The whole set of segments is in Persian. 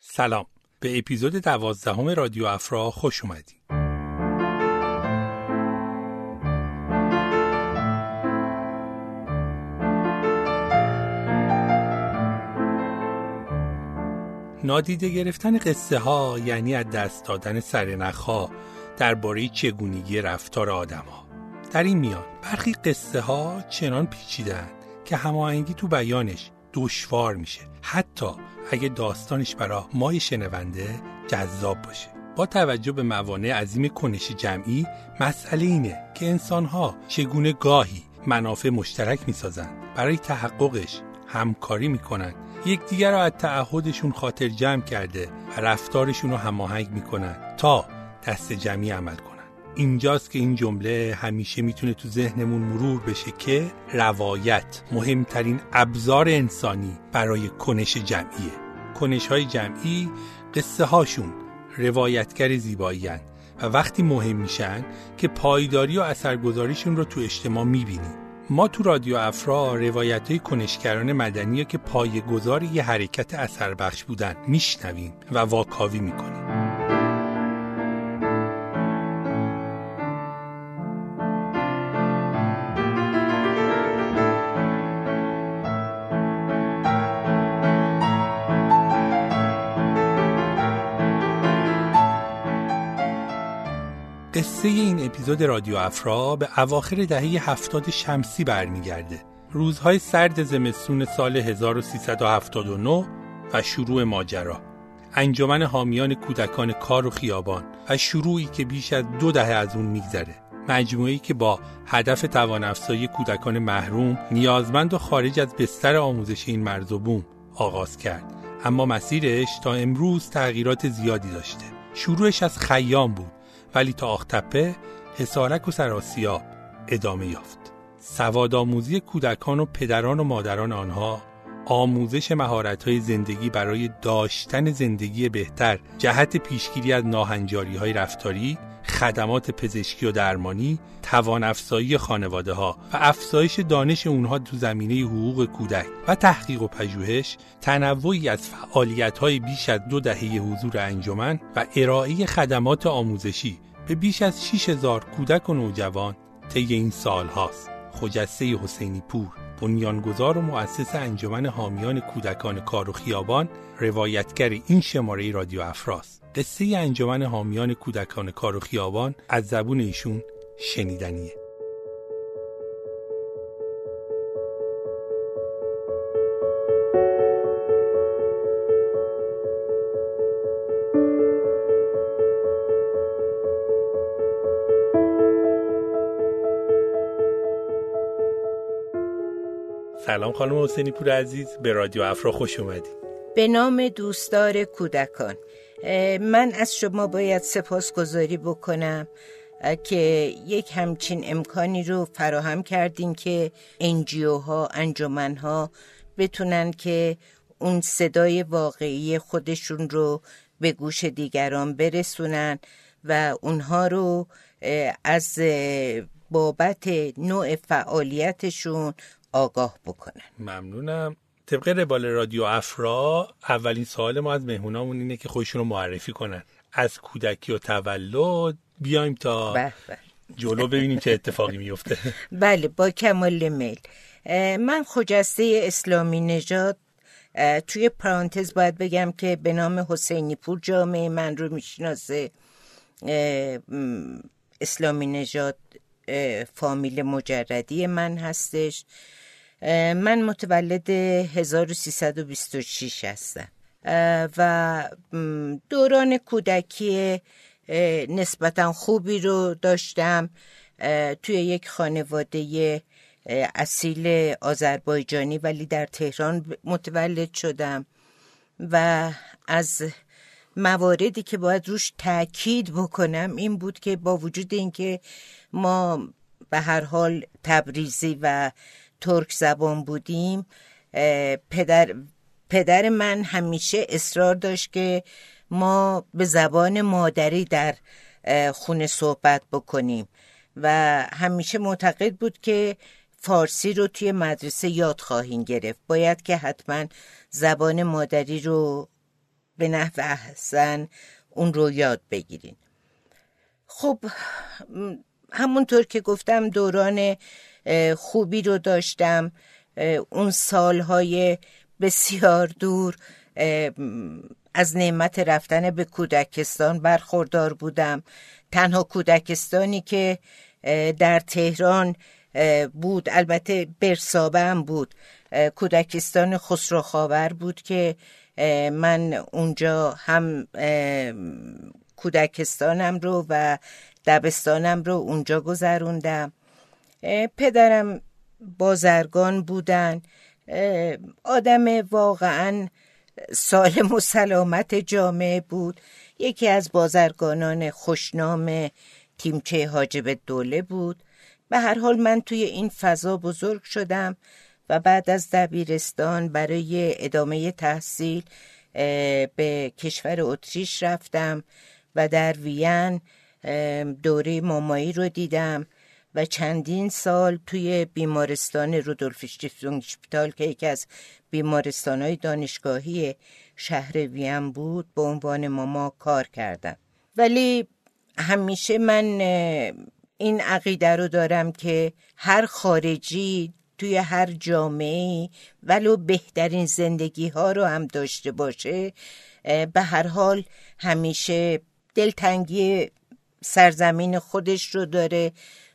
سلام به اپیزود دوازدهم رادیو افرا خوش اومدید نادیده گرفتن قصه ها یعنی از دست دادن سرنخها درباره چگونگی رفتار آدم ها. در این میان برخی قصه ها چنان پیچیدن که هماهنگی تو بیانش دشوار میشه. حتی اگه داستانش برای مای شنونده جذاب باشه. با توجه به موانع عظیم کنش جمعی مسئله اینه که انسانها چگونه گاهی منافع مشترک می‌سازند. برای تحققش همکاری می‌کنن یکدیگر را از تعهدشون خاطر جمع کرده و رفتارشون رو هماهنگ می‌کنن تا دست جمعی عمل کنن اینجاست که این جمله همیشه می‌تونه تو ذهنمون مرور بشه که روایت مهمترین ابزار انسانی برای کنش جمعیه. کنش های جمعی قصه هاشون روایتگر زیبایی و وقتی مهم میشن که پایداری و اثرگذاریشون رو تو اجتماع می‌بینیم ما تو رادیو افرا روایت های کنشگران مدنی که پای گذار یه حرکت اثر بخش بودن میشنویم و واکاوی می‌کنیم. قصه این اپیزود رادیو افرا به اواخر دهه هفتاد شمسی برمیگرده. روزهای سرد زمستون سال 1379 و شروع ماجرا. انجمن حامیان کودکان کار و خیابان و شروعی که بیش از دو دهه از اون میگذره. مجموعی که با هدف توان کودکان محروم نیازمند و خارج از بستر آموزش این مرز و بوم آغاز کرد. اما مسیرش تا امروز تغییرات زیادی داشته. شروعش از خیام بود ولی تا آختپه حسارک و سراسیاب ادامه یافت. سواد آموزی کودکان و پدران و مادران آنها آموزش مهارت‌های زندگی برای داشتن زندگی بهتر جهت پیشگیری از ناهنجاری های رفتاری خدمات پزشکی و درمانی توان افزایی خانواده ها و افزایش دانش اونها تو زمینه حقوق کودک و تحقیق و پژوهش تنوعی از فعالیت های بیش از دو دهه حضور انجمن و ارائه خدمات آموزشی به بیش از 6000 کودک و نوجوان طی این سال هاست. خجسته حسینی پور بنیانگذار و مؤسس انجمن حامیان کودکان کار و خیابان روایتگر این شماره رادیو افراست قصه انجمن حامیان کودکان کار و خیابان از زبون ایشون شنیدنیه. سلام خانم حسینی پور عزیز به رادیو افرا خوش اومدید به نام دوستدار کودکان. من از شما باید سپاسگزاری بکنم که یک همچین امکانی رو فراهم کردین که انجیو ها انجمن ها بتونن که اون صدای واقعی خودشون رو به گوش دیگران برسونن و اونها رو از بابت نوع فعالیتشون آگاه بکنن. ممنونم. طبق روال رادیو افرا اولین سوال ما از مهمونامون اینه که خودشون رو معرفی کنن. از کودکی و تولد بیایم تا. جلو ببینیم چه اتفاقی میفته. بله با کمال میل. من خجسته اسلامی نژاد توی پرانتز باید بگم که به نام حسینی پور جامعه من رو می‌شناسه اسلامی نژاد فامیل مجردی من هستش. من متولد 1326 هستم. و دوران کودکی نسبتا خوبی رو داشتم. توی یک خانواده اصیل آذربایجانی ولی در تهران متولد شدم. و از مواردی که باید روش تاکید بکنم این بود که با وجود اینکه ما به هر حال تبریزی و ترک زبان بودیم پدر پدر من همیشه اصرار داشت که ما به زبان مادری در خونه صحبت بکنیم و همیشه معتقد بود که فارسی رو توی مدرسه یاد خواهیم گرفت. باید که حتما زبان مادری رو به نحو احسن اون رو یاد بگیرین. خب همونطور که گفتم دوران خوبی رو داشتم. اون سالهای بسیار دور از نعمت رفتن به کودکستان برخوردار بودم. تنها کودکستانی که در تهران بود البته برسابه هم بود کودکستان خسرو بود که من اونجا هم کودکستانم رو و دبستانم رو اونجا گذروندم. پدرم بازرگان بودن. آدم واقعا سالم و سلامت جامعه بود. یکی از بازرگانان خوشنام تیمچه حاجب دوله بود. به هر حال من توی این فضا بزرگ شدم. و بعد از دبیرستان برای ادامه تحصیل به کشور اتریش رفتم و در وین دوره مامایی رو دیدم و چندین سال توی بیمارستان رودولف شپیتال که یکی از بیمارستان های دانشگاهی شهر وین بود به عنوان ماما کار کردم. ولی همیشه من این عقیده رو دارم که هر خارجی توی هر جامعه ولو بهترین زندگی ها رو هم داشته باشه به هر حال همیشه دلتنگی سرزمین خودش رو داره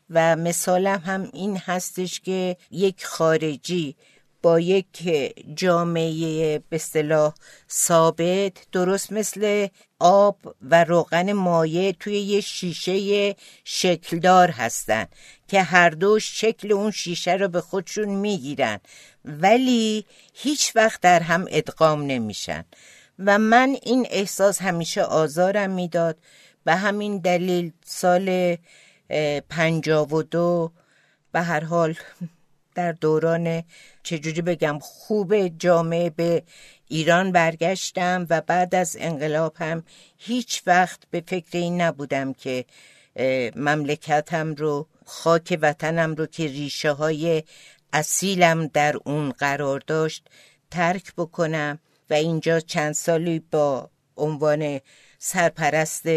و مثالم هم این هستش که یک خارجی با یک جامعه به اصطلاح ثابت درست مثل آب و روغن مایع توی یه شیشه شکلدار هستن. که هر دو شکل اون شیشه رو به خودشون می‌گیرن. ولی هیچ وقت در هم ادغام نمیشن. و من این احساس همیشه آزارم می‌داد. به همین دلیل سال پنجاب و دو به هر حال در دوران چجوری بگم خوب جامعه به ایران برگشتم و بعد از انقلاب هم هیچ وقت به فکر این نبودم که مملکتم رو خاک وطنم رو که ریشه های اصیلم در اون قرار داشت ترک بکنم و اینجا چند سالی با عنوان سرپرست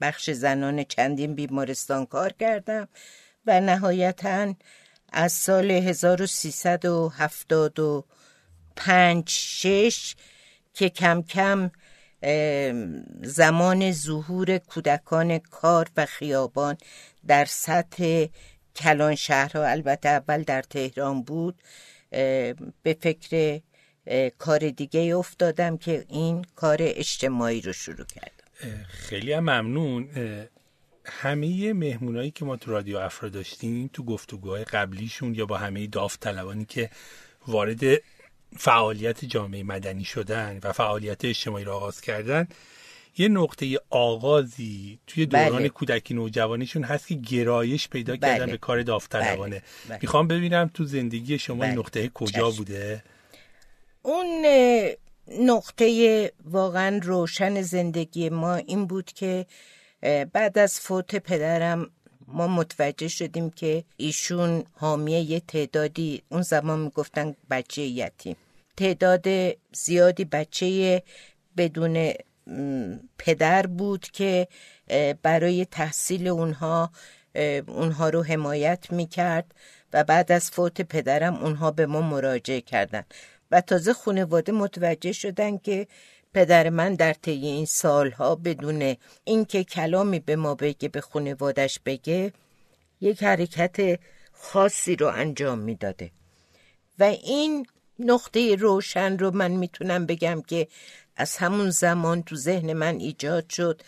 بخش زنان چندین بیمارستان کار کردم و نهایتا از سال 1375 6 که کم کم زمان ظهور کودکان کار و خیابان در سطح کلان شهرها البته اول در تهران بود به فکر کار دیگه افتادم که این کار اجتماعی رو شروع کردم. خیلی هم ممنون. همه مهمونایی که ما تو رادیو افرا داشتیم تو گفتگوهای قبلیشون یا با همه داوطلبانی که وارد فعالیت جامعه مدنی شدن و فعالیت اجتماعی را آغاز کردن یه نقطه آغازی توی دوران بله. کودکی نوجوانیشون هست که گرایش پیدا بله. کردن به کار داوطلبانه بله. بله. می‌خوام ببینم تو زندگی شما بله. نقطه کجا بوده اون نقطه واقعا روشن زندگی ما این بود که بعد از فوت پدرم ما متوجه شدیم که ایشون حامی یه تعدادی اون زمان می‌گفتن بچه یتیم تعداد زیادی بچه بدون پدر بود که برای تحصیل اونها اونها رو حمایت می‌کرد و بعد از فوت پدرم اونها به ما مراجعه کردن. و تازه خانواده متوجه شدن که پدر من در طی این سالها بدون اینکه کلامی به ما بگه به خانوادش بگه یک حرکت خاصی رو انجام می‌داده. و این نقطه روشن رو من می‌تونم بگم که از همون زمان تو ذهن من ایجاد شد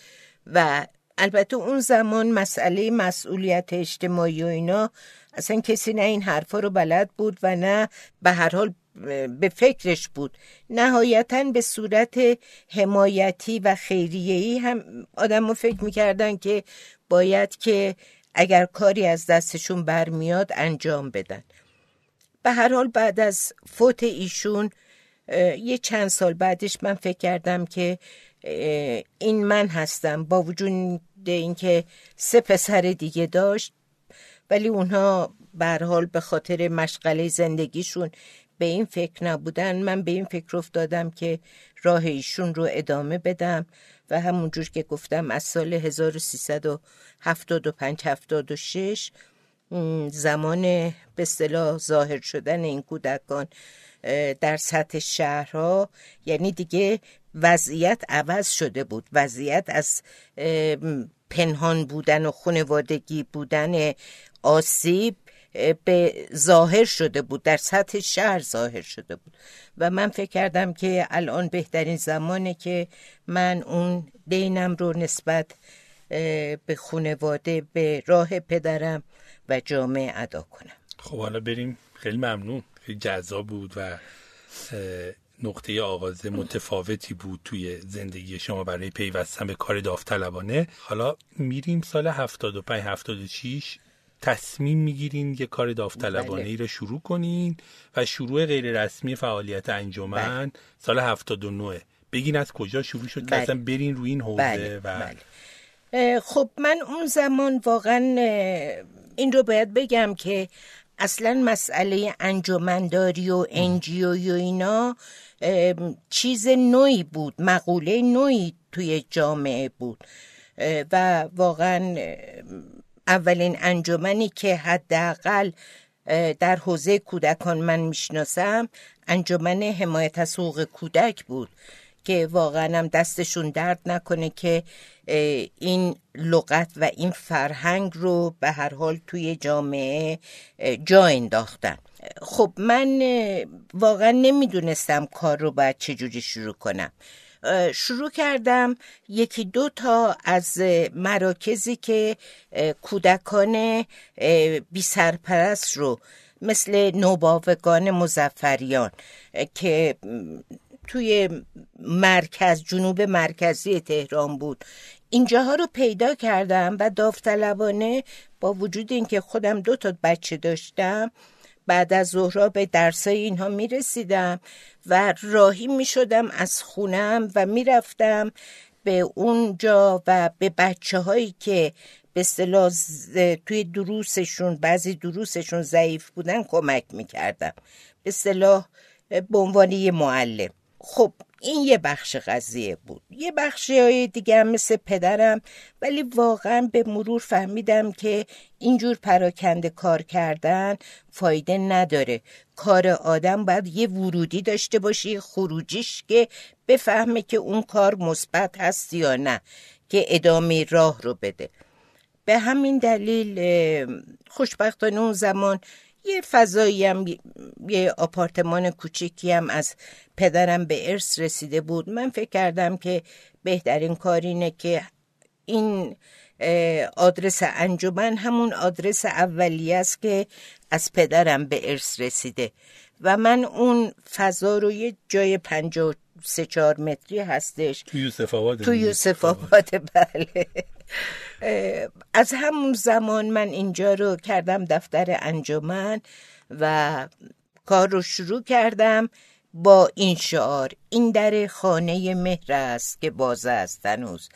و البته اون زمان مسئله مسئولیت اجتماعی و اینا اصلا کسی نه این حرفا رو بلد بود و نه به هر حال به فکرش بود. نهایتا به صورت حمایتی و خیریهی هم آدم رو فکر می‌کردن که باید که اگر کاری از دستشون برمیاد انجام بدن. به هر حال بعد از فوت ایشون یه چند سال بعدش من فکر کردم که این من هستم با وجود اینکه سه پسر دیگه داشت ولی اونها به حال به خاطر مشغله زندگیشون به این فکر نبودن. من به این فکر افتادم که راه ایشون رو ادامه بدم و همونجور که گفتم از سال 1375 76 زمان به اصطلاح ظاهر شدن این کودکان در سطح شهرها یعنی دیگه وضعیت عوض شده بود. وضعیت از پنهان بودن و خانوادگی بودن آسیب به ظاهر شده بود. در سطح شهر ظاهر شده بود. و من فکر کردم که الان بهترین زمانه که من اون دینم رو نسبت به خانواده به راه پدرم و جامعه ادا کنم. خب حالا بریم. خیلی ممنون. خیلی جذاب بود و نقطه آغاز متفاوتی بود توی زندگی شما برای پیوستن به کار داوطلبانه. حالا میریم سال 75 76 تصمیم می‌گیرین یه کار داوطلبانه ای رو شروع کنین و شروع غیر رسمی فعالیت انجمن بله. سال 79 بگین از کجا شروع شد که اصلا برین روی این حوزه بله. و بله. خب من اون زمان واقعا این رو باید بگم که اصلا مسئله انجمنداری و انجیو و اینا چیز نوعی بود مقوله نوعی توی جامعه بود. و واقعا اولین انجمنی که حداقل در حوزه کودکان من می‌شناسم انجمن حمایت از حقوق کودک بود. که واقعا هم دستشون درد نکنه که این لغت و این فرهنگ رو به هر حال توی جامعه جا انداختن. خب من واقعا نمی‌دونستم کار رو باید چجوری شروع کنم. شروع کردم یکی دو تا از مراکزی که کودکان بی سرپرست رو مثل نوباوگان مزفریان که توی مرکز جنوب مرکزی تهران بود. اینجاها رو پیدا کردم و داوطلبانه با وجود اینکه خودم دو تا بچه داشتم بعد از ظهرا به درسای اینها می رسیدم و راهی می شدم از خونم و می رفتم به اونجا و به بچه هایی که به اصطلاح توی دروسشون بعضی دروسشون ضعیف بودن کمک می کردم به اصطلاح به عنوان معلم. خب این یه بخش قضیه بود. یه بخشی های دیگه مثل پدرم ولی واقعا به مرور فهمیدم که اینجور پراکنده کار کردن فایده نداره. کار آدم باید یه ورودی داشته باشه خروجیش که بفهمه که اون کار مثبت هست یا نه که ادامه راه رو بده. به همین دلیل خوشبختانه اون زمان یه فضایی هم یه آپارتمان کوچیکی هم از پدرم به ارث رسیده بود. من فکر کردم که بهترین کار اینه که این آدرس انجمن همون آدرس اولیه است که از پدرم به ارث رسیده. و من اون فضا رو یه جای پنجاه سه چهار متری هستش. تو یوسف آباد تو یوسف آباد بله. از همون زمان من اینجا رو کردم دفتر انجمن و کار رو شروع کردم با این شعار. این در خانه مهر است که باز است هنوز.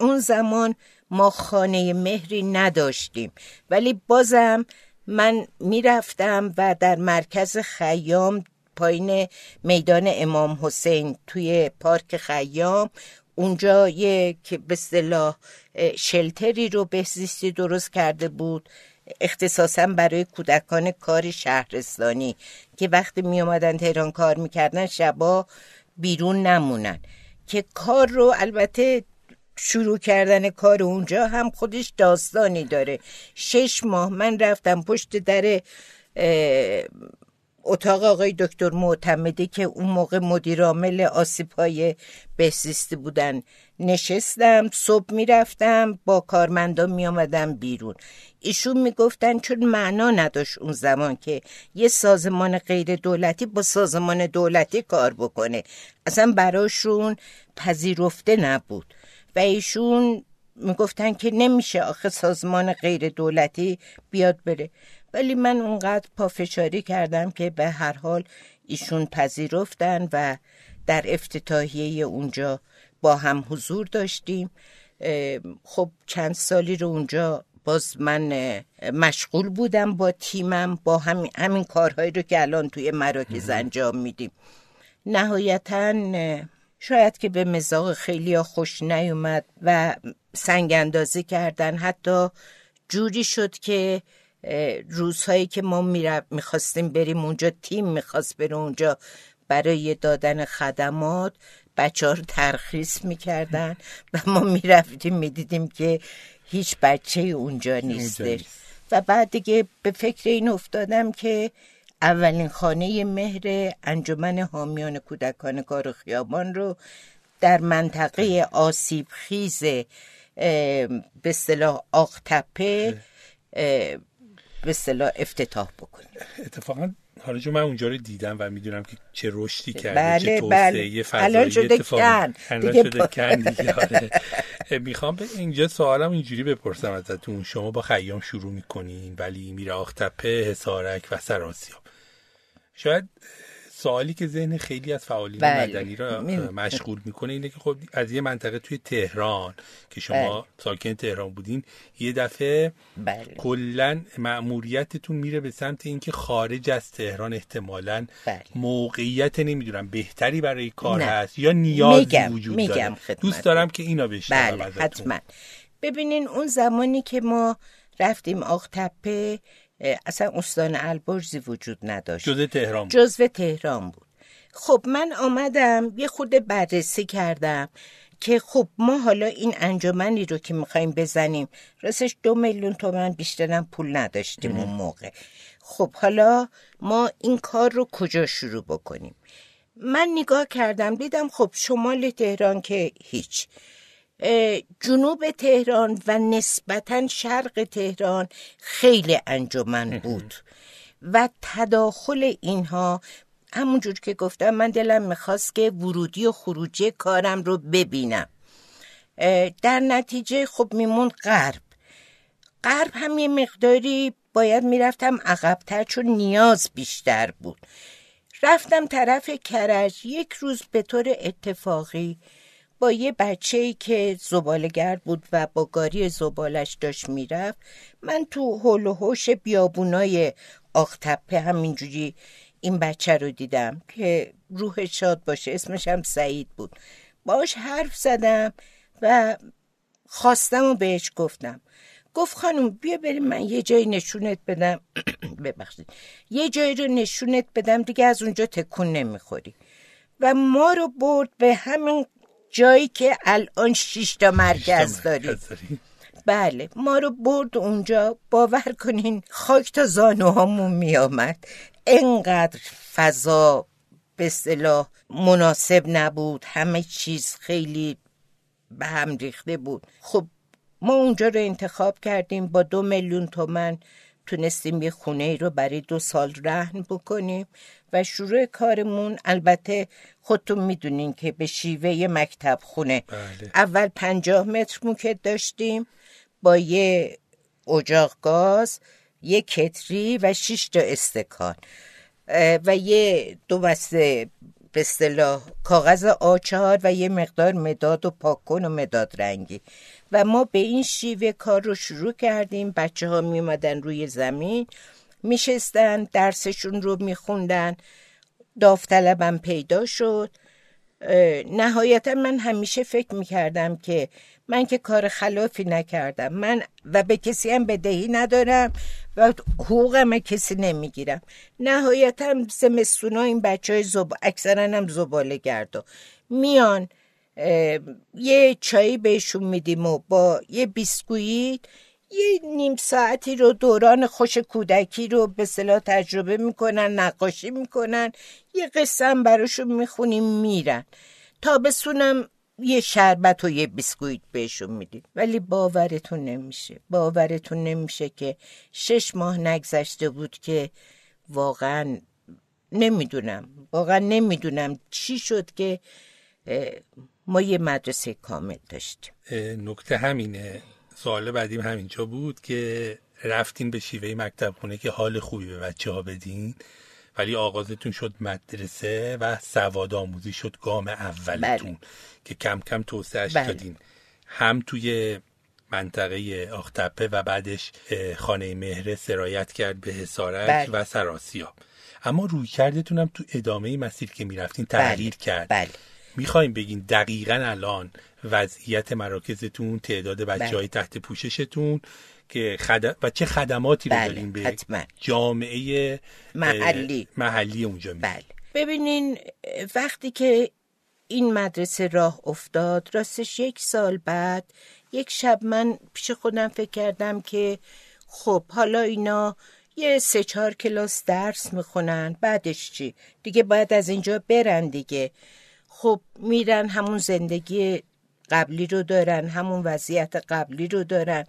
اون زمان ما خانه مهری نداشتیم ولی بازم من می‌رفتم و در مرکز خیام پایین میدان امام حسین توی پارک خیام اونجا یک به اصطلاح شلتری رو بهزیستی درست کرده بود. اختصاصا برای کودکان کار شهرستانی که وقتی می اومدن تهران کار می‌کردن شبا بیرون نمونن. که کار رو البته شروع کردن کار اونجا هم خودش داستانی داره. شش ماه من رفتم پشت در اتاق آقای دکتر معتمدی که اون موقع مدیر عامل آسیب های بهزیستی بودن. نشستم صبح می‌رفتم با کارمندان می آمدم بیرون. ایشون می‌گفتن چون معنا نداشت اون زمان که یه سازمان غیر دولتی با سازمان دولتی کار بکنه. اصلا براشون پذیرفته نبود. و ایشون می‌گفتن که نمیشه آخه سازمان غیر دولتی بیاد بره. ولی من اونقدر پافشاری کردم که به هر حال ایشون پذیرفتن و در افتتاحیه اونجا با هم حضور داشتیم. خب چند سالی رو اونجا باز من مشغول بودم با تیمم با همین, همین کارهایی رو که الان توی مراکز انجام میدیم. نهایتا شاید که به مزاق خیلی خوش نیومد و سنگ اندازی کردن. حتی جوری شد که روزهایی که ما می‌خواستیم بریم اونجا تیم می‌خواست بره اونجا برای دادن خدمات بچه ها رو ترخیص می‌کردن و ما می‌رفتیم می‌دیدیم که هیچ بچه اونجا نیستش. و بعد دیگه به فکر این افتادم که اولین خانه مهر انجمن حامیان کودکان کار خیابان رو در منطقه آسیب خیز به اصطلاح آقتپه به صلاح افتتاح بکنیم. اتفاقا حالا جو من اونجا رو دیدم و می‌دونم که چه رشدی کرده بله چه بله. الان شده کن دیگه شده کن دیگه آره. می‌خوام به اینجا سوالم اینجوری بپرسم ازتون. شما با خیام شروع می‌کنین ولی میره آختپه حسارک و سراسیاب. شاید سوالی که ذهن خیلی از فعالین بله. مدنی را مشغول می‌کنه اینه که خب از یه منطقه توی تهران که شما بله. ساکن تهران بودین یه دفعه بله. کلا مأموریتتون میره به سمت اینکه خارج از تهران احتمالا بله. موقعیت نمی‌دونم بهتری برای کار نه. هست یا نیازی میگم. وجود میگم داره دوست دارم که اینا بشنوم بله. حتما ببینین اون زمانی که ما رفتیم آختپه اصلا استان البرزی وجود نداشت. جزء تهران. جزو تهران بود. خب من آمدم یه خود بررسی کردم که خب ما حالا این انجمنی رو که می‌خوایم بزنیم راستش دو میلیون تومن بیشترم پول نداشتیم اون موقع. خب حالا ما این کار رو کجا شروع بکنیم؟ من نگاه کردم دیدم خب شمال تهران که هیچ. جنوب تهران و نسبتا شرق تهران خیلی انجمن بود. و تداخل اینها همونجور که گفتم من دلم می‌خواست که ورودی و خروجی کارم رو ببینم. در نتیجه خب میمون غرب. غرب هم یه مقداری باید می‌رفتم عقبتر چون نیاز بیشتر بود. رفتم طرف کرج یک روز به طور اتفاقی با یه بچه ای که زبالگر بود و با گاری زبالش داشت می‌رفت من تو هول و هوش بیابونای آختپه همینجوری این بچه رو دیدم که روح شاد باشه اسمش هم سعید بود. باش حرف زدم و خواستم و بهش گفتم. گفت خانم بیا بریم من یه جایی نشونت بدم. ببخشید. یه جایی رو نشونت بدم دیگه از اونجا تکون نمی‌خوری. و ما رو برد به همین جایی که الان شش تا مرکز داریم. بله ما رو برد اونجا باور کنین خاک تا زانوهامون میآمد. انقدر فضا به اصطلاح مناسب نبود همه چیز خیلی به هم ریخته بود. خب ما اونجا رو انتخاب کردیم با دو میلیون تومن تونستیم یه خونه رو برای دو سال رهن بکنیم. و شروع کارمون البته خودتون می‌دونین که به شیوه مکتب خونه بله. اول پنجاه متر موکت داشتیم با یه اجاق گاز یه کتری و شش تا استکان. و یه دو بسته به اصطلاح کاغذ آچار و یه مقدار مداد و پاکن و مداد رنگی. و ما به این شیوه کار رو شروع کردیم. بچه ها می روی زمین. میشستن درسشون رو میخوندن. داوطلبم پیدا شد. نهایتا من همیشه فکر می‌کردم که من که کار خلافی نکردم. من و به کسی هم بدهی ندارم و حقوقم کسی نمی‌گیرم. نهایتا زمستونا این بچه های زب... اکثرا هم زباله گرد میان یه چایی بهشون میدیم و با یه بیسکویت یه نیم ساعتی رو دوران خوش کودکی رو به صلاح تجربه می‌کنن نقاشی می‌کنن یه قسم براشون می‌خونیم میرن. تا بسونم یه شربت و یه بیسکویت بهشون میدیم. ولی باورتون نمیشه. باورتون نمیشه که شش ماه نگذشته بود که واقعا نمی‌دونم. واقعا نمی‌دونم چی شد که ما یه مدرسه کامل داشتیم. نکته همینه. سوال بعدیم همینجا بود که رفتین به شیوه مکتب خونه که حال خوبی به بچه ها بدین ولی آغازتون شد مدرسه و سواد آموزی شد گام اولتون بله. که کم کم توسعهش بله. دادین هم توی منطقه آختپه و بعدش خانه مهره سرایت کرد به حسارک بله. و سراسیاب اما روی کردتونم تو ادامه مسیر که می‌رفتین تغییر کرد بله می‌خوایم بگین دقیقا الان وضعیت مراکزتون تعداد بچه های تحت پوششتون که خد... و چه خدماتی رو بله، داریم به حتما. جامعه محلی. محلی اونجا میدیم بله. ببینین وقتی که این مدرسه راه افتاد راستش یک سال بعد یک شب من پیش خودم فکر کردم که خب حالا اینا یه سه چهار کلاس درس می‌خونن بعدش چی؟ دیگه باید از اینجا برن دیگه. خب میرن همون زندگی قبلی رو دارن همون وضعیت قبلی رو دارن.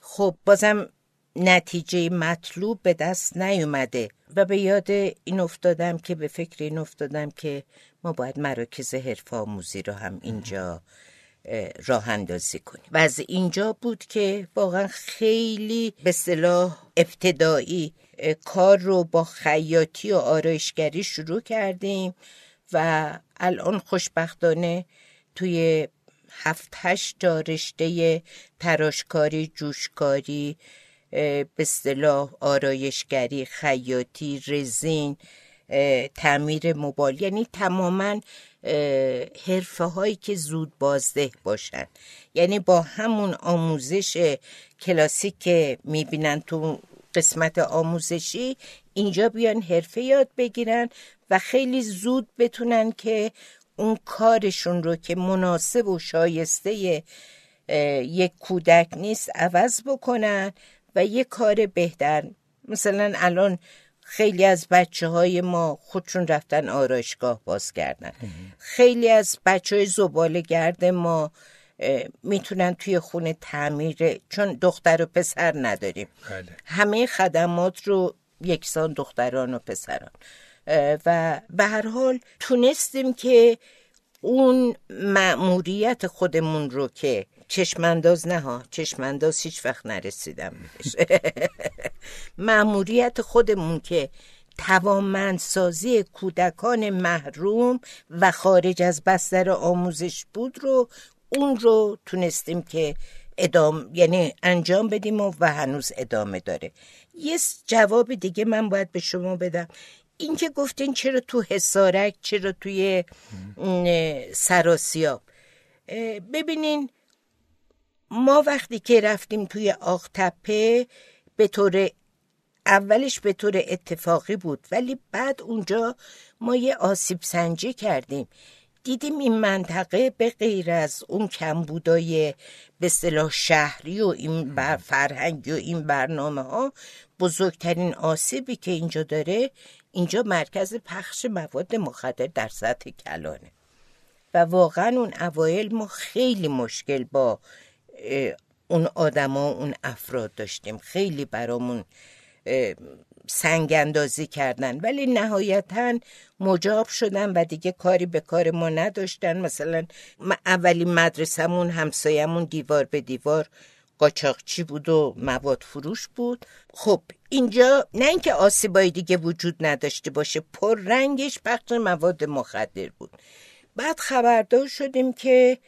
خب بازم نتیجه مطلوب به دست نیومده و به یاد این افتادم که به فکر این افتادم که ما باید مراکز حرف آموزی رو هم اینجا اه، راه اندازی کنیم. و از اینجا بود که واقعا خیلی به صلاح ابتدایی کار رو با خیاطی و آرایشگری شروع کردیم. و الان خوشبختانه توی هفت هشت تا رشته تراشکاری جوشکاری به اصطلاح آرایشگری خیاطی رزین تعمیر موبایل یعنی تماما حرفه هایی که زود بازده باشن. یعنی با همون آموزش کلاسیک که می‌بینن تو قسمت آموزشی اینجا بیان حرفه یاد بگیرن و خیلی زود بتونن که اون کارشون رو که مناسب و شایسته یک کودک نیست عوض بکنن و یک کار بهتر. مثلا الان خیلی از بچه های ما خودشون رفتن آرایشگاه باز کردن. خیلی از بچه های زباله گرد ما می‌تونن توی خونه تعمیر چون دختر و پسر نداریم. بله. همه خدمات رو یکسان دختران و پسران. و به هر حال تونستیم که اون مأموریت خودمون رو که چشمانداز نه ها چشمانداز هیچ وقت نرسیدم مأموریت خودمون که توانمندسازی کودکان محروم و خارج از بستر آموزش بود رو اون رو تونستیم که ادام یعنی انجام بدیم و, و هنوز ادامه داره. یه جواب دیگه من باید به شما بدم. این که گفتین چرا تو حسارک چرا توی سراسیاب ببینین ما وقتی که رفتیم توی آختپه به طور اولش به طور اتفاقی بود ولی بعد اونجا ما یه آسیب سنجی کردیم. دیدیم این منطقه به غیر از اون کمبودای به صلاح شهری و این بر فرهنگی و این برنامه ها بزرگترین آسیبی که اینجا داره اینجا مرکز پخش مواد مخدر در سطح کلانه. و واقعا اون اوایل ما خیلی مشکل با اون آدما اون افراد داشتیم. خیلی برامون سنگ اندازی کردن. ولی نهایتا مجاب شدن و دیگه کاری به کار ما نداشتن. مثلا اولین مدرسمون همسایمون دیوار به دیوار قاچاقچی بود و مواد فروش بود. خب اینجا نه اینکه آسیبای دیگه وجود نداشته باشه پر رنگش پخش مواد مخدر بود. بعد خبردار شدیم که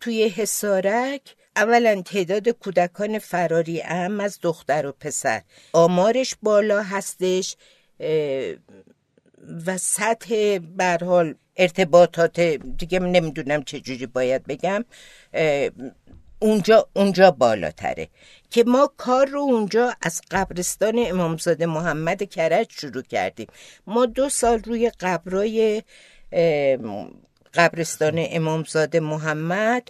توی حسارک اولا تعداد کودکان فراری اهم از دختر و پسر. آمارش بالا هستش و سطح برحال ارتباطات دیگه نمی‌دونم چجوری باید بگم اونجا اونجا بالاتره. که ما کار رو اونجا از قبرستان امامزاده محمد کرج شروع کردیم. ما دو سال روی قبرای قبرستان امامزاده محمد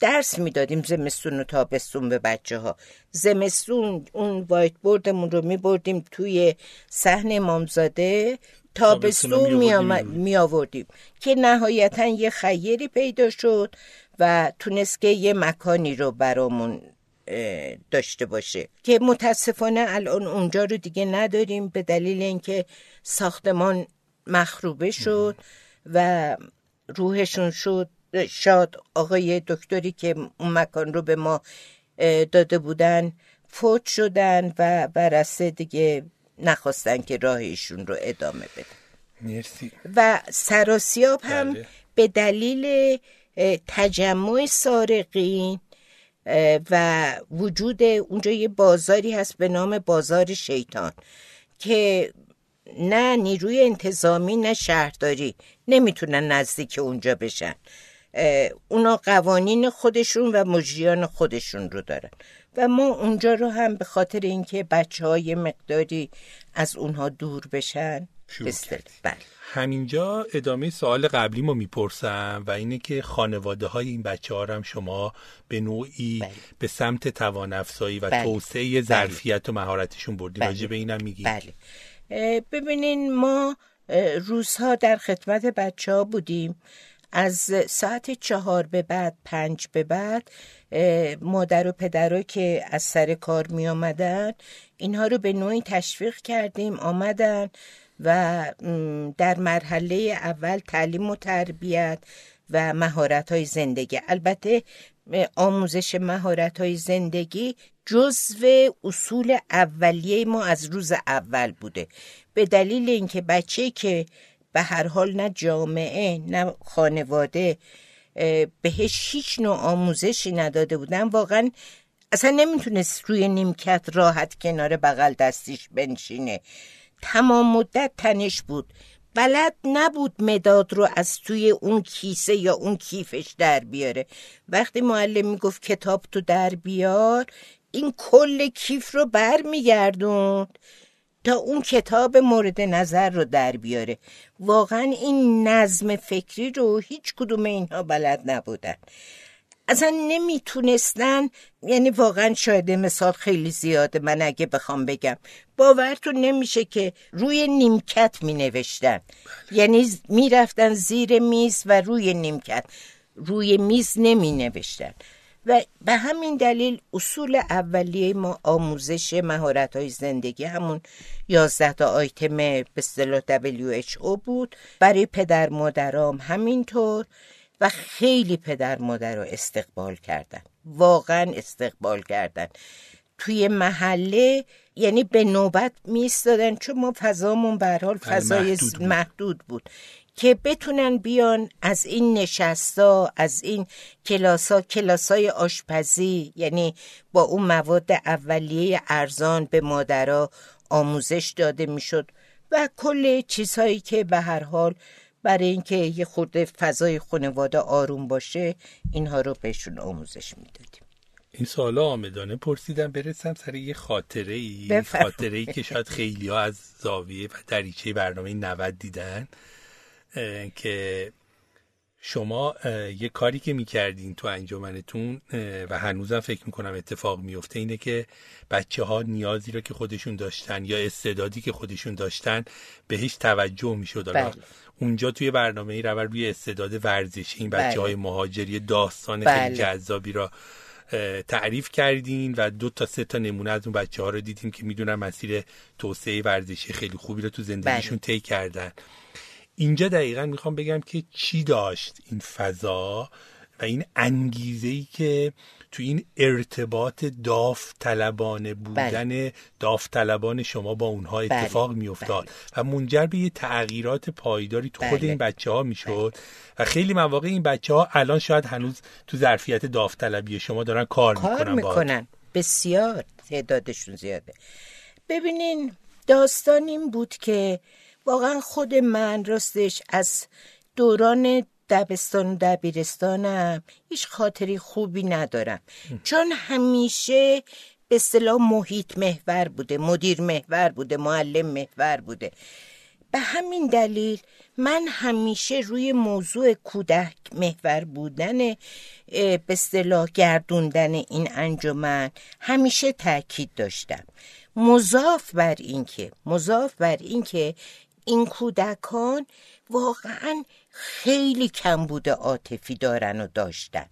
درس می‌دادیم زمستون و تابستون به بچه ها زمستون اون وایت بوردمون رو می بردیم توی صحن امامزاده. تابستون. می آوردیم که نهایتا یه خیری پیدا شد. و تونست که یه مکانی رو برامون داشته باشه. که متاسفانه الان اونجا رو دیگه نداریم به دلیل اینکه ساختمان مخروبه شد و روحشون شد. شاد آقای دکتری که اون مکان رو به ما داده بودن فوت شدن و برسه دیگه نخواستن که راه ایشون رو ادامه بدن. مرسی. و سراسیاب هم بله. به دلیل تجمع سارقین و وجود اونجا یه بازاری هست به نام بازار شیطان که نه نیروی انتظامی نه شهرداری نمی‌تونن نزدیک اونجا بشن. اونا قوانین خودشون و مجریان خودشون رو دارن. و ما اونجا رو هم به خاطر اینکه بچه های مقداری از اونها دور بشن بله همینجا ادامه سوال قبلی ما می‌پرسم و اینه که خانواده های این بچه ها هم شما به نوعی بله. به سمت توان افزایی و بله. توسعه بله. ظرفیت و مهارتشون بردیم بله. راجع به اینم میگیم بله. ببینین ما روزها در خدمت بچه ها بودیم از ساعت چهار به بعد پنج به بعد مادر و پدرها که از سر کار می آمدن اینها رو به نوعی تشویق کردیم آمدن و در مرحله اول تعلیم و تربیت و مهارت های زندگی. البته آموزش مهارت های زندگی جزو اصول اولیه ما از روز اول بوده. به دلیل اینکه بچه که به هر حال نه جامعه نه خانواده بهش هیچ نوع آموزشی نداده بودن واقعا اصلا نمی‌تونست روی نیمکت راحت کنار بغل دستیش بنشینه. تمام مدت تنش بود. بلد نبود مداد رو از توی اون کیسه یا اون کیفش در بیاره. وقتی معلم می‌گفت کتاب تو در بیار این کل کیف رو بر میگردوند تا اون کتاب مورد نظر رو در بیاره. واقعا این نظم فکری رو هیچ کدوم اینها بلد نبودن. اصلا نمی‌تونستن یعنی واقعا شاید مثال خیلی زیاده من اگه بخوام بگم. باورتون نمیشه که روی نیمکت می نوشتن یعنی می‌رفتن زیر میز و روی نیمکت. روی میز نمی نوشتن و به همین دلیل اصول اولیه ما آموزش مهارت های زندگی همون 11 تا آیتم به اصطلاح WHO بود. برای پدر مادرام همینطور. و خیلی پدر مادر رو استقبال کردن واقعا استقبال کردن توی محله یعنی به نوبت میستادن چون ما فضامون به حال آره، فضای محدود بود. محدود بود که بتونن بیان از این نشستا از این کلاسا کلاسای آشپزی یعنی با اون مواد اولیه ارزان به مادرها آموزش داده می‌شد و کل چیزهایی که به هر حال برای اینکه یه خورده فضای خانواده آروم باشه اینها رو بهشون آموزش می‌دادیم. این سالا آمدانه پرسیدم برسم سر یه خاطره ای خاطره ای که شاید خیلی ها از زاویه و دریچه برنامه 90 دیدن که شما یه کاری که می‌کردین تو انجمنتون و هنوزم فکر می‌کنم اتفاق میفته اینه که بچه ها نیازی رو که خودشون داشتن یا استعدادی که خودشون داشتن بهش توجه می‌شد بله. اونجا توی برنامه ای رو روی استعداد ورزشی این بچه های بله. مهاجری داستان خیلی بله. جذابی را تعریف کردین و دو تا سه تا نمونه از اون بچه ها رو دیدیم که می‌دونن مسیر توسعه ورزشی خیلی خوبی رو تو زندگیشون طی کردن اینجا دقیقا می‌خوام بگم که چی داشت این فضا و این انگیزه ای که تو این ارتباط داوطلبانه بودن بله. داوطلبان شما با اونها بله. اتفاق بله. میافتاد و منجر به یه تغییرات پایداری تو خود بله. این بچه ها می‌شد و خیلی مواقع این بچه ها الان شاید هنوز تو ظرفیت داوطلبی شما دارن کار, کار می‌کنن می‌کنن بسیار تعدادشون زیاده ببینین داستان این بود که واقعا خود من راستش از دوران دبستان و دبیرستانم هیچ خاطری خوبی ندارم. چون همیشه به اصطلاح محیط محور بوده مدیر محور بوده معلم محور بوده. به همین دلیل من همیشه روی موضوع کودک محور بودن به اصطلاح گردوندن این انجمن همیشه تاکید داشتم. مضاف بر اینکه مضاف بر اینکه این کودکان واقعا خیلی کم بوده عاطفی دارن و داشتن.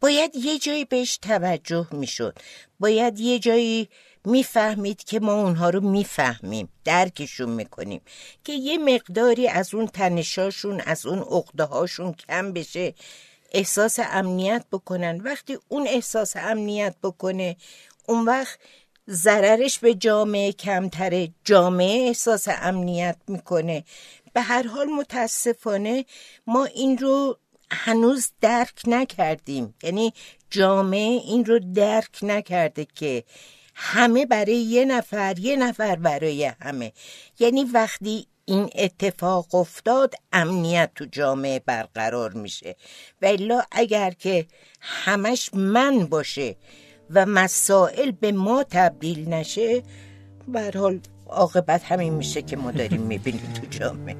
باید یه جایی بهش توجه می‌شد. باید یه جایی می‌فهمید که ما اونها رو می‌فهمیم درکشون می‌کنیم. که یه مقداری از اون تنشاشون از اون عقده هاشون کم بشه احساس امنیت بکنن. وقتی اون احساس امنیت بکنه اون وقت ضررش به جامعه کمتره. جامعه احساس امنیت می‌کنه. به هر حال متاسفانه ما این رو هنوز درک نکردیم. یعنی جامعه این رو درک نکرده که همه برای یه نفر یه نفر برای همه. یعنی وقتی این اتفاق افتاد امنیت تو جامعه برقرار میشه. و اگر که همش من باشه و مسائل به ما تبدیل نشه به حال عاقبت همین میشه که ما داریم می‌بینیم تو جامعه.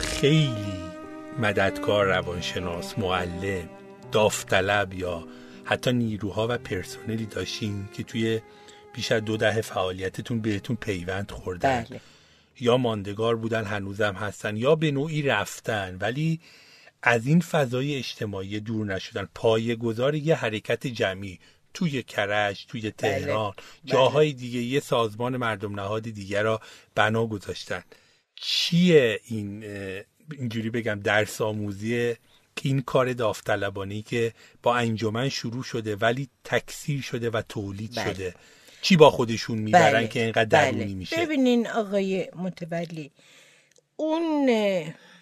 خیلی مددکار روانشناس معلم داوطلب یا حتی نیروها و پرسنلی داشتین که توی بیش از دو دهه فعالیتتون بهتون پیوند خوردن. بله. یا ماندگار بودن هنوزم هستن یا به نوعی رفتن ولی از این فضای اجتماعی دور نشدن. پایه گذار یه حرکت جمعی توی کرج توی تهران جاهای دیگه یه سازمان مردم نهاد دیگر را بنا گذاشتن. چیه این اینجوری بگم درس آموزی این کار داوطلبانه که با انجمن شروع شده ولی تکثیر شده و تولید بله. شده چی با خودشون می‌برن بله. که اینقدر بله. درونی میشه ببینین آقای متولی اون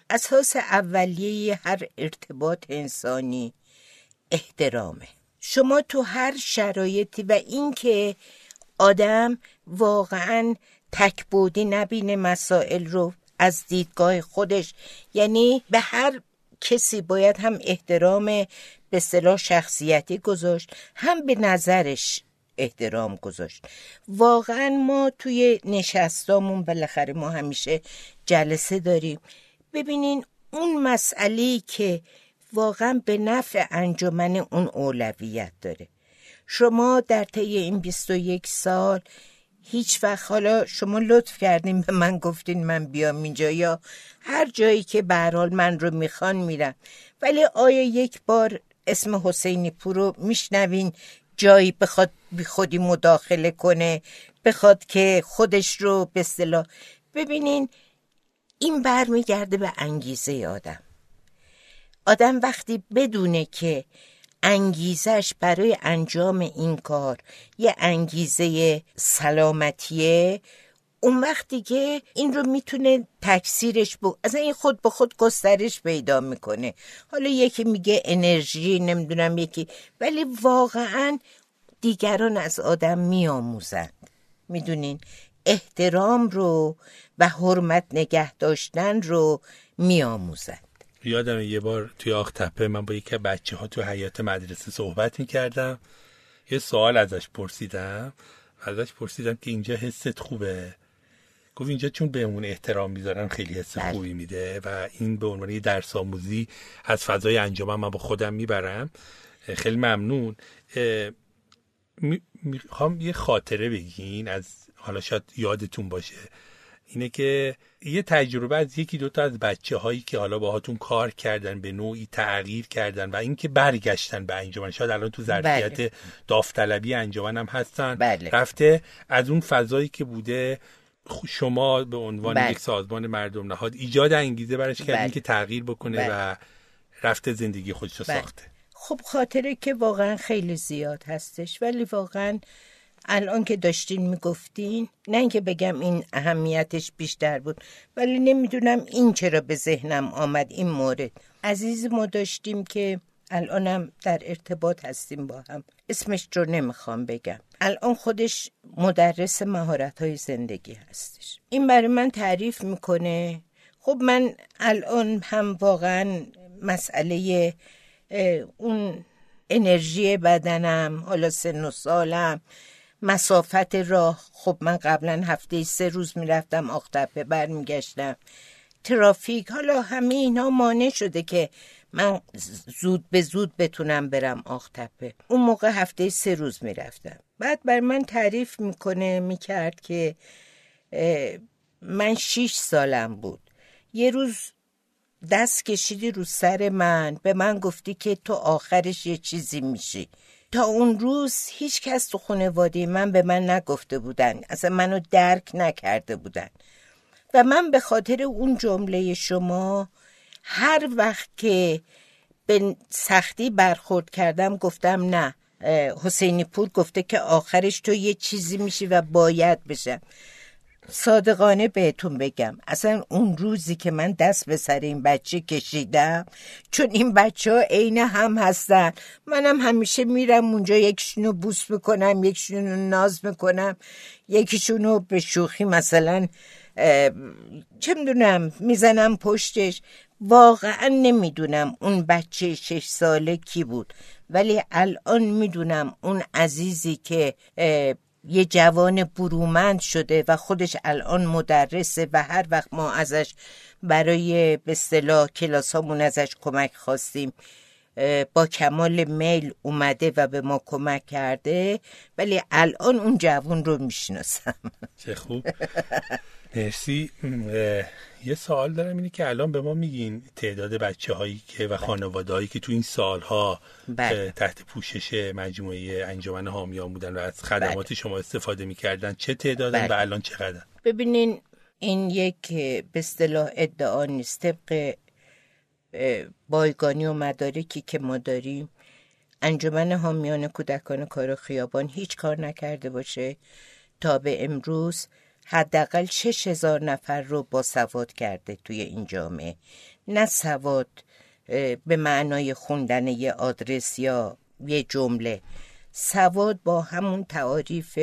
اساس اولیه هر ارتباط انسانی احترامه شما تو هر شرایطی و اینکه آدم واقعا تکبودی نبینه مسائل رو از دیدگاه خودش. یعنی به هر کسی باید هم احترام به صلاح شخصیتی گذاشت هم به نظرش احترام گذاشت. واقعا ما توی نشستامون بالاخره ما همیشه جلسه داریم. ببینین اون مسئله که واقعا به نفع انجمن اون اولویت داره. شما در طی این 21 سال هیچ وقت. حالا شما لطف کردین به من گفتین من بیام اینجا یا هر جایی که به هر حال من رو می‌خوان میرم. ولی آیا یک بار اسم حسینی پور رو میشنوین؟ جایی بخواد بی خودی مداخله کنه بخواد که خودش رو به اصطلاح ببینین. این برمیگرده به انگیزه آدم. آدم وقتی بدونه که انگیزش برای انجام این کار یه انگیزه سلامتیه. اون وقت دیگه این رو می‌تونه تکثیرش بو از این خود به خود گسترش پیدا می‌کنه. حالا یکی میگه انرژی نمی‌دونم یکی ولی واقعا دیگران از آدم میآموزند. می‌دونین؟ احترام رو و حرمت نگه داشتن رو میآموزند. یادم یه بار توی آخ تپه من با یکی بچه ها تو حیات مدرسه صحبت می‌کردم. یه سوال ازش پرسیدم. ازش پرسیدم که اینجا حست خوبه؟ گفت اینجا چون بهمون احترام می‌ذارن خیلی حس بله. خوبی میده و این به عنوان یه درس آموزی از فضای انجام من با خودم می‌برم. خیلی ممنون. می‌خوام یه خاطره بگین از حالا شاید یادتون باشه. اینه که یه تجربه از یکی دوتا از بچه هایی که حالا باهاتون کار کردن به نوعی تغییر کردن و اینکه برگشتن به انجمن شاید الان تو ظرفیت بله. داوطلبی انجمن هم هستن بله. رفته از اون فضایی که بوده شما به عنوان بله. یک سازمان مردم نهاد ایجاد انگیزه براش کردین بله. که تغییر بکنه بله. و رفته زندگی خودش رو بله. ساخته خب خاطره که واقعا خیلی زیاد هستش ولی واقعا الان که داشتین می‌گفتین نه اینکه بگم این اهمیتش بیشتر بود ولی نمی‌دونم این چرا به ذهنم آمد این مورد. عزیز ما داشتیم که الانم در ارتباط هستیم با هم. اسمش رو نمی‌خوام بگم. الان خودش مدرس مهارت های زندگی هستش. این برای من تعریف می‌کنه خب من الان هم واقعا مسئله اون انرژی بدنم حالا سن و سالم مسافت راه. خب من قبلا هفته سه روز می‌رفتم آختپه برمیگشتم. ترافیک حالا همه اینا مانع شده که من زود به زود بتونم برم آختپه اون موقع هفته سه روز می‌رفتم. بعد بر من تعریف می‌کنه می‌کرد که من شیش سالم بود. یه روز دست کشیدی رو سر من. به من گفتی که تو آخرش یه چیزی میشی. تا اون روز هیچ کس تو خانواده من به من نگفته بودن. اصلا منو درک نکرده بودن. و من به خاطر اون جمله شما هر وقت که به سختی برخورد کردم گفتم نه. حسینی پور گفته که آخرش تو یه چیزی میشی و باید بشم. صادقانه بهتون بگم. اصلا اون روزی که من دست به سر این بچه کشیدم چون این بچه ها عین هم هستن. منم همیشه میرم اونجا یکیشونو بوس می‌کنم یکیشونو ناز می‌کنم یکیشونو به شوخی مثلا چه می‌دونم می‌زنم پشتش. واقعا نمی‌دونم اون بچه شش ساله کی بود. ولی الان می‌دونم اون عزیزی که یه جوان برومند شده و خودش الان مدرسه و هر وقت ما ازش برای به اصطلاح کلاسامون ازش کمک خواستیم با کمال میل اومده و به ما کمک کرده ولی الان اون جوان رو می‌شناسم. چه خوب. مرسی یه سوال دارم اینه که الان به ما میگین تعداد بچه هایی که و خانواده هایی که تو این سالها بله. تحت پوشش مجموعه انجمن حامیان بودن و از خدمات بله. شما استفاده می‌کردن چه تعدادن بله. و الان چقدر ببینین این یک به اصطلاح ادعا نیست طبق بایگانی و مدارکی که ما داریم انجمن حامیان کودکان کار خیابان هیچ کار نکرده باشه تا به امروز حداقل شش هزار نفر رو با سواد کرده توی این جامعه. نه سواد به معنای خوندن یه آدرس یا یه جمله. سواد با همون تعاریف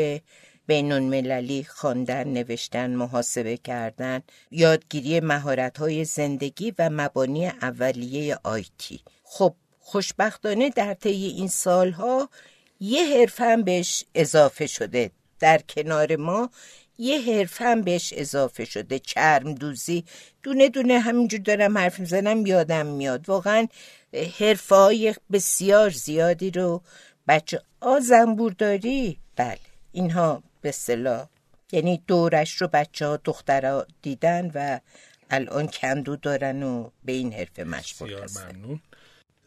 بین المللی خواندن نوشتن محاسبه کردن یادگیری مهارت های زندگی و مبانی اولیه آیتی خب خوشبختانه در طی این سالها یه حرفه بهش اضافه شده. در کنار ما یه حرف هم بهش اضافه شده چرم دوزی. دونه دونه همینجور دارم حرف می‌زنم یادم میاد. واقعا حرفه های بسیار زیادی رو بچه داری؟ بله اینها به صلاح یعنی دورش رو بچه ها دخترها دیدن و الان کندو دارن و به این حرف مشغول هستن. ممنون.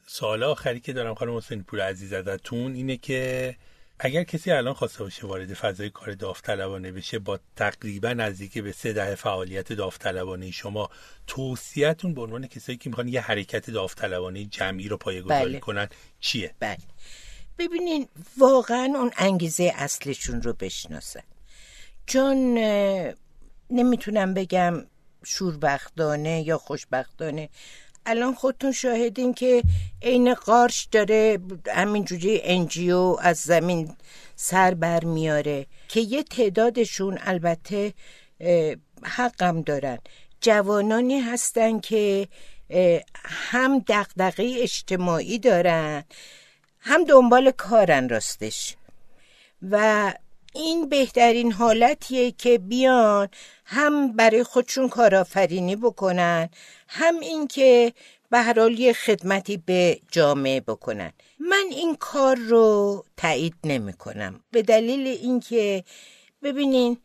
سوال آخری که دارم خانم حسین پور عزیز ازتون اینه که اگر کسی الان خواسته باشه وارد فضای کار داوطلبانه بشه با تقریبا نزدیک به سه دهه فعالیت داوطلبانه شما توصیهتون به عنوان کسایی که می‌خوان یه حرکت داوطلبانه جمعی رو پایه‌گذاری بله. کنن چیه؟ بله. ببینین واقعا اون انگیزه اصلشون رو بشناسن چون نمی‌تونم بگم شوربختانه یا خوشبختانه. الان خودتون شاهدین که عین قارش داره همینجوری انجیو از زمین سر بر میاره که یه تعدادشون البته حقم دارن. جوانانی هستن که هم دقدقه اجتماعی دارن هم دنبال کارن راستش. و این بهترین حالتیه که بیان هم برای خودشون کارآفرینی بکنن هم اینکه به هر خدمتی به جامعه بکنن. من این کار رو تایید نمی کنم به دلیل اینکه ببینین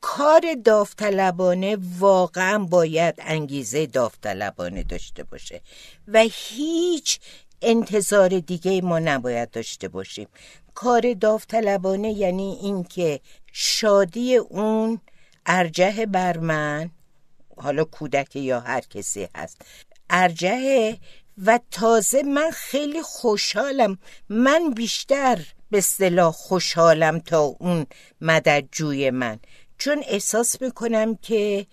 کار داوطلبانه واقعا باید انگیزه داوطلبانه داشته باشه و هیچ انتظار دیگه ما نباید داشته باشیم. کار داوطلبانه یعنی اینکه شادی اون ارجه بر من حالا کودک یا هر کسی هست ارجه و تازه من خیلی خوشحالم. من بیشتر به اصطلاح خوشحالم تا اون مددجوی من. چون احساس می‌کنم که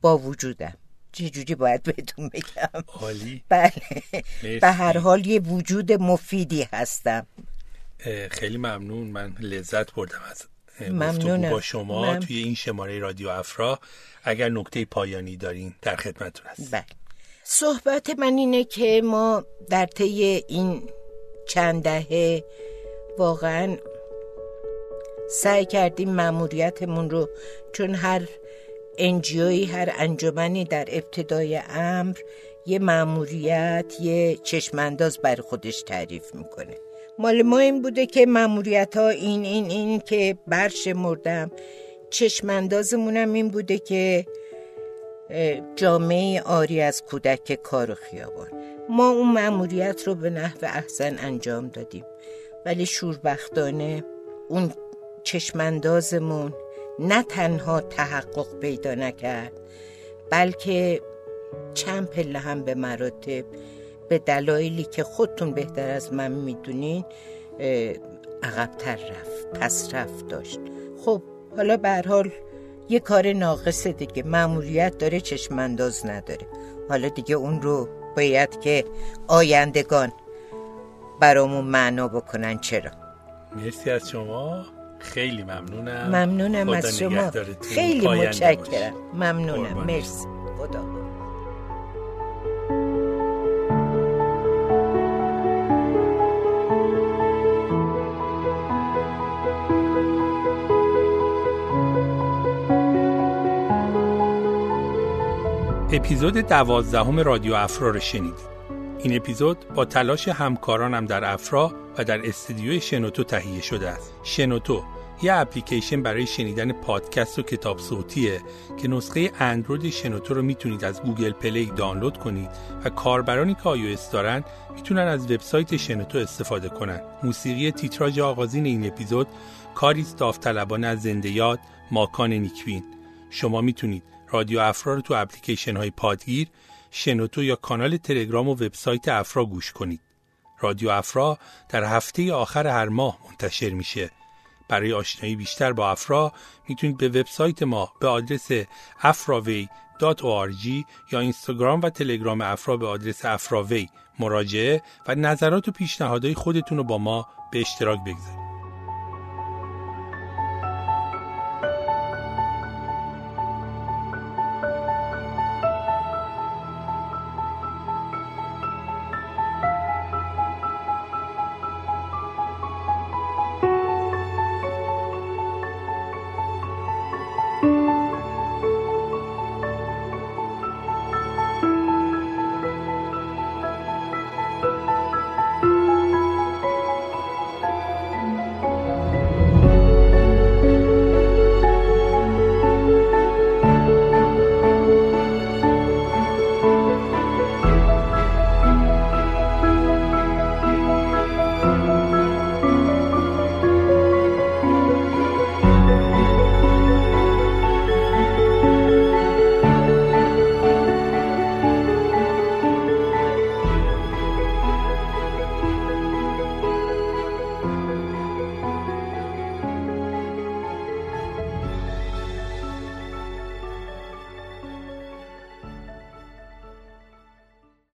با وجودم. چجوری باید بهتون بگم؟ عالی. بله. به هر حال یه وجود مفیدی هستم. خیلی ممنون. من لذت بردم از ممنونم. با شما توی این شماره رادیو افرا. اگر نکته پایانی دارین در خدمتتون هست بله. صحبت من اینه که ما در طی این چند دهه واقعا سعی کردیم مأموریتمون رو چون هر انجیوی هر انجمنی در ابتدای امر یه مأموریت یه چشمانداز بر خودش تعریف می‌کنه. مال ما این بوده که مأموریت ها این این این که برش مردم. چشماندازمونم این بوده که جامعه آری از کودک کار و خیابان. ما اون مأموریت رو به نحو احسن انجام دادیم. ولی شوربختانه اون چشمندازمون نه تنها تحقق پیدا نکرد بلکه چند پله هم به مراتب به دلایلی که خودتون بهتر از من می‌دونین عقبتر رفت پس رفت داشت. خب حالا به حال یه کار ناقصه دیگه. معمولیت داره چشمانداز نداره. حالا دیگه اون رو باید که آیندگان برامون معنا بکنن. چرا؟ مرسی از شما. خیلی ممنونم. ممنونم از شما. خیلی متشکرم. ممنونم. مرسی. اپیزود دوازدهم رادیو افرا رو شنیدید. این اپیزود با تلاش همکارانم در افرا و در استودیوی شنوتو تهیه شده است. شنوتو یه اپلیکیشن برای شنیدن پادکست و کتاب صوتیه که نسخه اندروید شنوتو رو می‌تونید از گوگل پلی دانلود کنید و کاربرانی که آیو دارن می‌تونن از وبسایت شنوتو استفاده کنن. موسیقی تیتراژ آغازین این اپیزود کاریست داوطلبانه از زنده یاد ماکان نیکوین. شما می‌تونید رادیو افرا رو تو اپلیکیشن های پادگیر، شنوتو یا کانال تلگرام و وبسایت افرا گوش کنید. رادیو افرا در هفته آخر هر ماه منتشر میشه. برای آشنایی بیشتر با افرا می‌تونید به وبسایت ما به آدرس afraway.org یا اینستاگرام و تلگرام افرا به آدرس افراوی مراجعه و نظرات و پیشنهادهای خودتون رو با ما به اشتراک بگذارید.